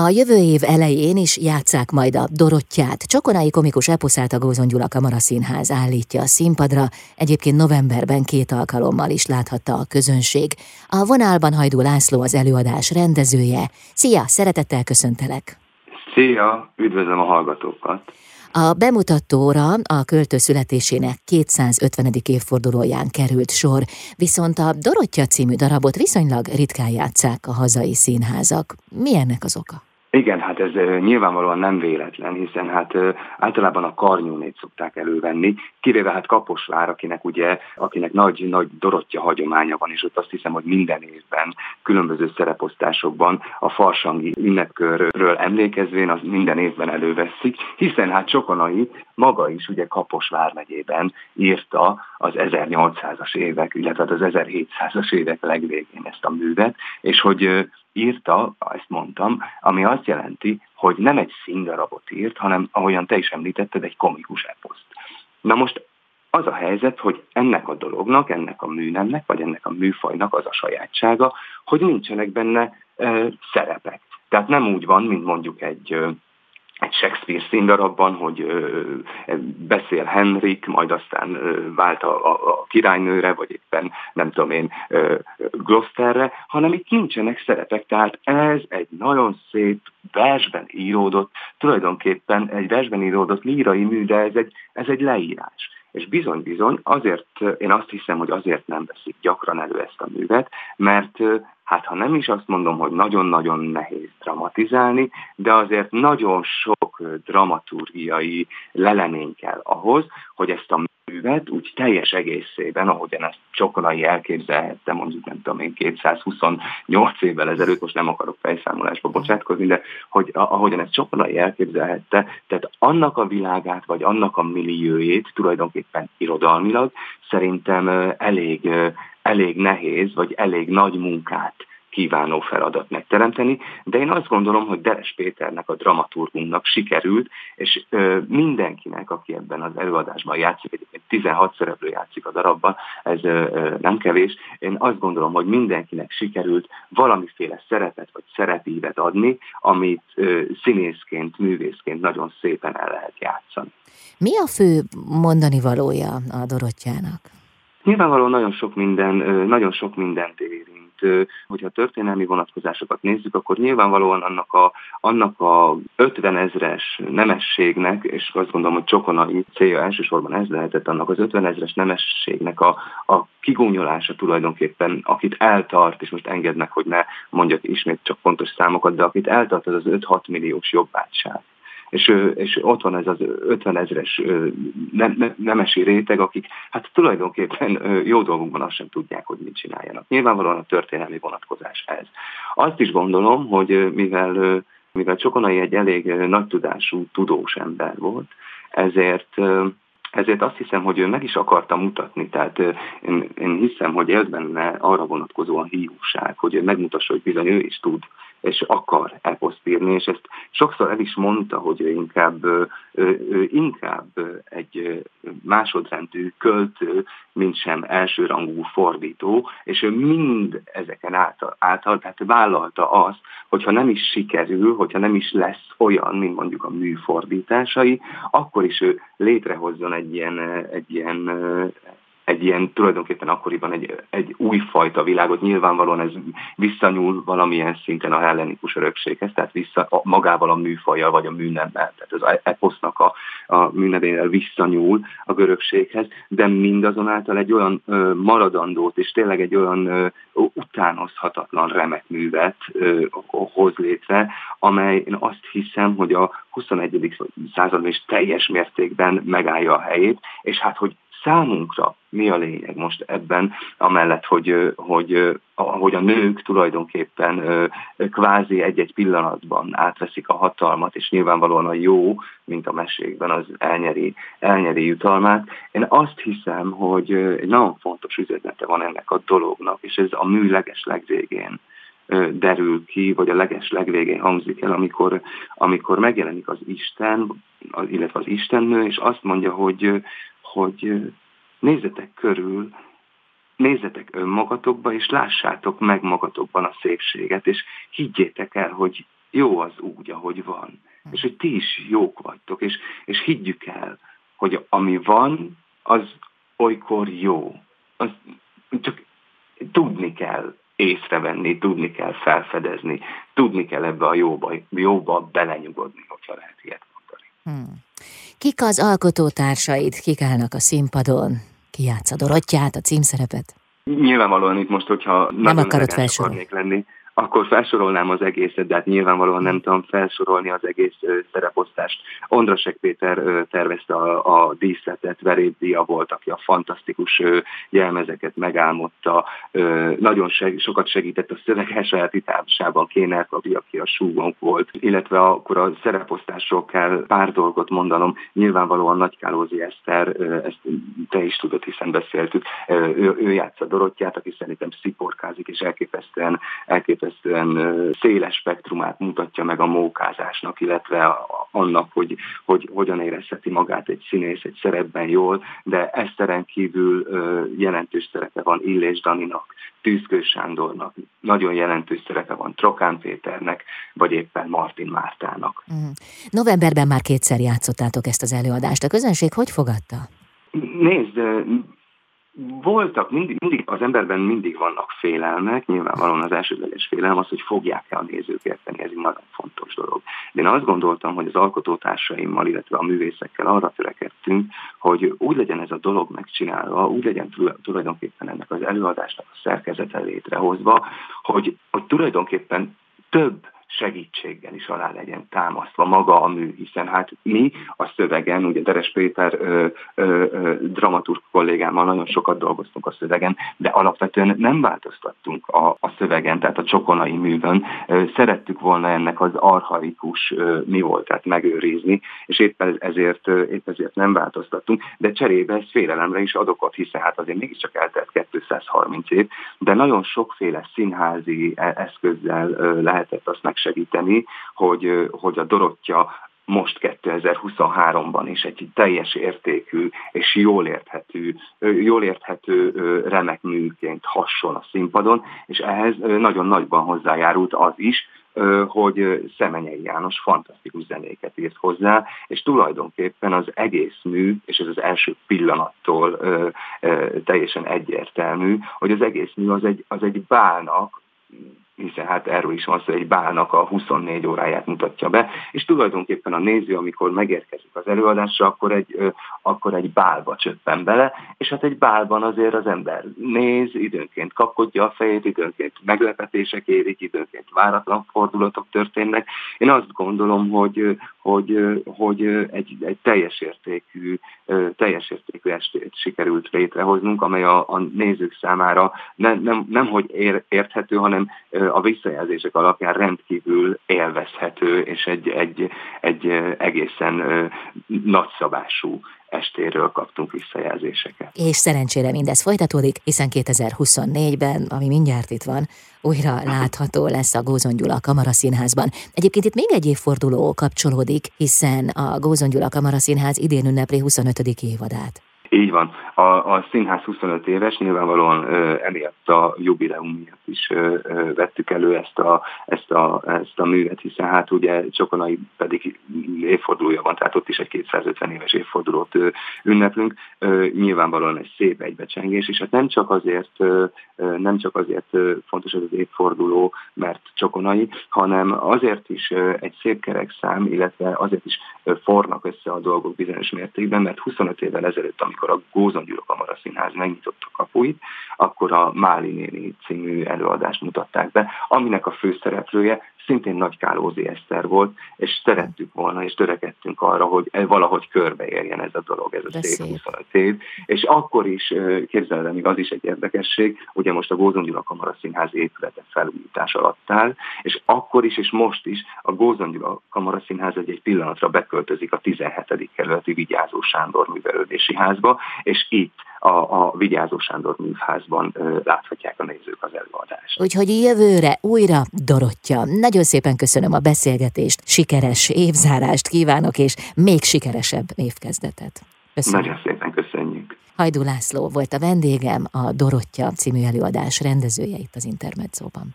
A jövő év elején is játszák majd a Dorottyát. Csokonai komikus eposzát a Gózon Gyula Kamaraszínház állítja a színpadra. Egyébként novemberben két alkalommal is láthatta a közönség. A vonalban Hajdú László az előadás rendezője. Szia, szeretettel köszöntelek! Szia, üdvözlöm a hallgatókat! A bemutatóra a költő születésének 250. évfordulóján került sor, viszont a Dorottya című darabot viszonylag ritkán játszák a hazai színházak. Mi ennek az oka? Igen, hát ez nyilvánvalóan nem véletlen, hiszen hát általában a karnyúnét szokták elővenni, kivéve hát Kaposvár, akinek ugye, akinek nagy, nagy dorottya hagyománya van, és ott azt hiszem, hogy minden évben különböző szereposztásokban a farsangi ünnepkörről emlékezvén az minden évben előveszik, hiszen hát Csokonai maga is ugye Kaposvár megyében írta az 1800-as évek, illetve az 1700-as évek legvégén ezt a művet, és hogy írta, ezt mondtam, ami azt jelenti, hogy nem egy színdarabot írt, hanem ahogyan te is említetted, egy komikus eposzt. Na most az a helyzet, hogy ennek a dolognak, ennek a műnemnek, vagy ennek a műfajnak az a sajátsága, hogy nincsenek benne e, szerepek. Tehát nem úgy van, mint mondjuk egy egy Shakespeare színdarabban, hogy ö, beszél Henrik, majd aztán ö, vált a, a, a királynőre, vagy éppen nem tudom én ö, Gloucesterre, hanem itt nincsenek szerepek, tehát ez egy nagyon szép versben íródott, tulajdonképpen egy versben íródott lírai mű, de ez egy, ez egy leírás. És bizony-bizony, azért én azt hiszem, hogy azért nem veszik gyakran elő ezt a művet, mert hát ha nem is azt mondom, hogy nagyon-nagyon nehéz dramatizálni, de azért nagyon sok dramaturgiai lelemény kell ahhoz, hogy ezt a művet úgy teljes egészében, ahogyan ezt Csokonai elképzelhette, mondjuk nem tudom én 228 évvel ezelőtt, most nem akarok fejszámolásba bocsátkozni, de hogy ahogyan ezt Csokonai elképzelhette, tehát annak a világát, vagy annak a milliójét tulajdonképpen irodalmilag szerintem elég, elég nehéz, vagy elég nagy munkát kívánó feladat megteremteni, de én azt gondolom, hogy Deres Péternek, a dramaturgunknak sikerült, és ö, mindenkinek, aki ebben az előadásban játszik, egyébként 16 szereplő játszik a darabban, ez ö, nem kevés, én azt gondolom, hogy mindenkinek sikerült valamiféle szerepet vagy szerepívet adni, amit ö, színészként, művészként nagyon szépen el lehet játszani. Mi a fő mondani valója a Dorottyának? Nyilvánvalóan nagyon sok minden, nagyon sok mindent érint hogyha történelmi vonatkozásokat nézzük, akkor nyilvánvalóan annak a, annak a 50 ezres nemességnek, és azt gondolom, hogy Csokonai célja elsősorban ez lehetett, annak az 50 ezres nemességnek a, a kigúnyolása tulajdonképpen, akit eltart, és most engednek, hogy ne mondjak ismét csak pontos számokat, de akit eltart, az az 5-6 milliós jobbátság és, és ott van ez az 50 ezres nemesi réteg, akik hát tulajdonképpen jó dolgukban azt sem tudják, hogy mit csináljanak. Nyilvánvalóan a történelmi vonatkozás ez. Azt is gondolom, hogy mivel, mivel Csokonai egy elég nagy tudású, tudós ember volt, ezért ezért azt hiszem, hogy ő meg is akarta mutatni, tehát én, én hiszem, hogy ez benne arra vonatkozóan hiúság, hogy ő megmutassa, hogy bizony ő is tud és akar eposzt írni, és ezt sokszor el is mondta, hogy ő inkább, ő, inkább egy másodrendű költő, mint sem elsőrangú fordító, és ő mind ezeken által, által tehát vállalta azt, hogyha nem is sikerül, hogyha nem is lesz olyan, mint mondjuk a műfordításai, akkor is ő létrehozzon egy ilyen, egy ilyen egy ilyen tulajdonképpen akkoriban egy, egy újfajta világot, nyilvánvalóan ez visszanyúl valamilyen szinten a hellenikus örökséghez, tehát vissza a, magával a műfajjal vagy a műnemmel, tehát az eposznak a, a műnevével visszanyúl a görögséghez, de mindazonáltal egy olyan ö, maradandót és tényleg egy olyan ö, utánozhatatlan remek művet ö, hoz létre, amely én azt hiszem, hogy a 21. században is teljes mértékben megállja a helyét, és hát hogy számunkra mi a lényeg most ebben, amellett, hogy, hogy, hogy a nők tulajdonképpen kvázi egy-egy pillanatban átveszik a hatalmat, és nyilvánvalóan a jó, mint a mesékben, az elnyeri, elnyeri jutalmát. Én azt hiszem, hogy egy nagyon fontos üzenete van ennek a dolognak, és ez a mű leges legvégén derül ki, vagy a leges legvégén hangzik el, amikor, amikor megjelenik az Isten, illetve az Istennő, és azt mondja, hogy, hogy nézzetek körül, nézzetek önmagatokba, és lássátok meg magatokban a szépséget, és higgyétek el, hogy jó az úgy, ahogy van. És hogy ti is jók vagytok, és, és higgyük el, hogy ami van, az olykor jó. Az csak tudni kell észrevenni, tudni kell felfedezni, tudni kell ebbe a jóba, jóba belenyugodni, hogyha lehet ilyet mondani. Hmm. Kik az alkotótársaid, kik állnak a színpadon? Ki játsza Dorottyát, a címszerepet? Nyilvánvalóan itt most, hogyha nem akarod felsorolni. lenni, akkor felsorolnám az egészet, de hát nyilvánvalóan nem tudom felsorolni az egész szereposztást. Ondrasek Péter tervezte a, a díszletet, Veréb Dia volt, aki a fantasztikus jelmezeket megálmodta, nagyon seg, sokat segített a szöveg elsajátításában, Kéner Kabi, aki a súgónk volt, illetve akkor a szereposztásról kell pár dolgot mondanom, nyilvánvalóan Nagy Kálózi Eszter, ezt te is tudod, hiszen beszéltük, ő, ő játsza Dorottyát, aki szerintem sziporkázik, és elképesztően, elképesztően elképesztően széles spektrumát mutatja meg a mókázásnak, illetve annak, hogy, hogy hogyan érezheti magát egy színész egy szerepben jól, de Eszteren kívül jelentős szerepe van Illés Daninak, Tűzkő Sándornak, nagyon jelentős szerepe van Trokán Péternek, vagy éppen Martin Mártának. Mm. Novemberben már kétszer játszottátok ezt az előadást. A közönség hogy fogadta? Nézd, voltak, mindig, mindig, az emberben mindig vannak félelmek, nyilvánvalóan az elsődleges félelem az, hogy fogják-e a nézők érteni, ez egy nagyon fontos dolog. De én azt gondoltam, hogy az alkotótársaimmal, illetve a művészekkel arra törekedtünk, hogy úgy legyen ez a dolog megcsinálva, úgy legyen tulajdonképpen ennek az előadásnak a szerkezete létrehozva, hogy, hogy tulajdonképpen több segítséggel is alá legyen támasztva maga a mű, hiszen hát mi a szövegen, ugye Deres Péter ö, ö, ö, dramaturg kollégámmal nagyon sokat dolgoztunk a szövegen, de alapvetően nem változtattunk a, a szövegen, tehát a csokonai művön. Ö, szerettük volna ennek az arhaikus ö, mi voltát megőrizni, és éppen ezért, ö, épp ezért nem változtattunk, de cserébe ez félelemre is ad okot, hiszen hát azért mégiscsak eltelt 230 év, de nagyon sokféle színházi e, eszközzel ö, lehetett azt meg segíteni, hogy, hogy a Dorottya most 2023-ban is egy teljes értékű és jól érthető, jól érthető remek műként hasson a színpadon, és ehhez nagyon nagyban hozzájárult az is, hogy Szemenyei János fantasztikus zenéket írt hozzá, és tulajdonképpen az egész mű, és ez az első pillanattól teljesen egyértelmű, hogy az egész mű az egy, az egy bálnak, hiszen hát erről is van szó, egy bálnak a 24 óráját mutatja be, és tulajdonképpen a néző, amikor megérkezik az előadásra, akkor egy, akkor egy bálba csöppen bele, és hát egy bálban azért az ember néz, időnként kapkodja a fejét, időnként meglepetések érik, időnként váratlan fordulatok történnek. Én azt gondolom, hogy, hogy, hogy egy, egy teljes értékű, teljes értékű estét sikerült létrehoznunk, amely a, a nézők számára nem, nem, nem hogy ér, érthető, hanem a visszajelzések alapján rendkívül élvezhető, és egy, egy, egy egészen nagyszabású estéről kaptunk visszajelzéseket. És szerencsére mindez folytatódik, hiszen 2024-ben, ami mindjárt itt van, újra látható lesz a Gózon Gyula Kamaraszínházban. Egyébként itt még egy évforduló kapcsolódik, hiszen a Gózon Gyula Kamaraszínház idén ünnepli 25. évadát. Így van. A, a színház 25 éves, nyilvánvalóan ö, emiatt a jubileum miatt is ö, ö, vettük elő ezt a, ezt, a, ezt a művet, hiszen hát ugye Csokonai pedig évfordulója van, tehát ott is egy 250 éves évfordulót ö, ünneplünk. Ö, nyilvánvalóan egy szép egybecsengés, és hát nem csak azért, ö, nem csak azért fontos ez az évforduló, mert Csokonai, hanem azért is ö, egy szép kerek szám, illetve azért is fornak össze a dolgok bizonyos mértékben, mert 25 évvel ezelőtt, amikor a Gózon Gyula Kamara Színház megnyitotta kapuit, akkor a Máli néni című előadást mutatták be, aminek a főszereplője szintén Nagy Kálózi Eszter volt, és szerettük volna, és törekedtünk arra, hogy valahogy körbeérjen ez a dolog, ez a szép, szép 25 év. És akkor is, képzeld el, még az is egy érdekesség, ugye most a Gózon Gyula Kamara Színház épülete felújítás alatt áll, és akkor is, és most is a Gózon Gyula Kamara Színház egy, egy pillanatra beköltözik a 17. kerületi Vigyázó Sándor művelődési házba, és itt a, a Vigyázó Sándor műházban láthatják a nézők az előadást. Úgyhogy jövőre újra Dorottya. Nagyon szépen köszönöm a beszélgetést, sikeres évzárást kívánok, és még sikeresebb évkezdetet. Köszönöm. Nagyon szépen köszönjük. Hajdú László volt a vendégem, a Dorottya című előadás rendezője itt az Intermedzóban.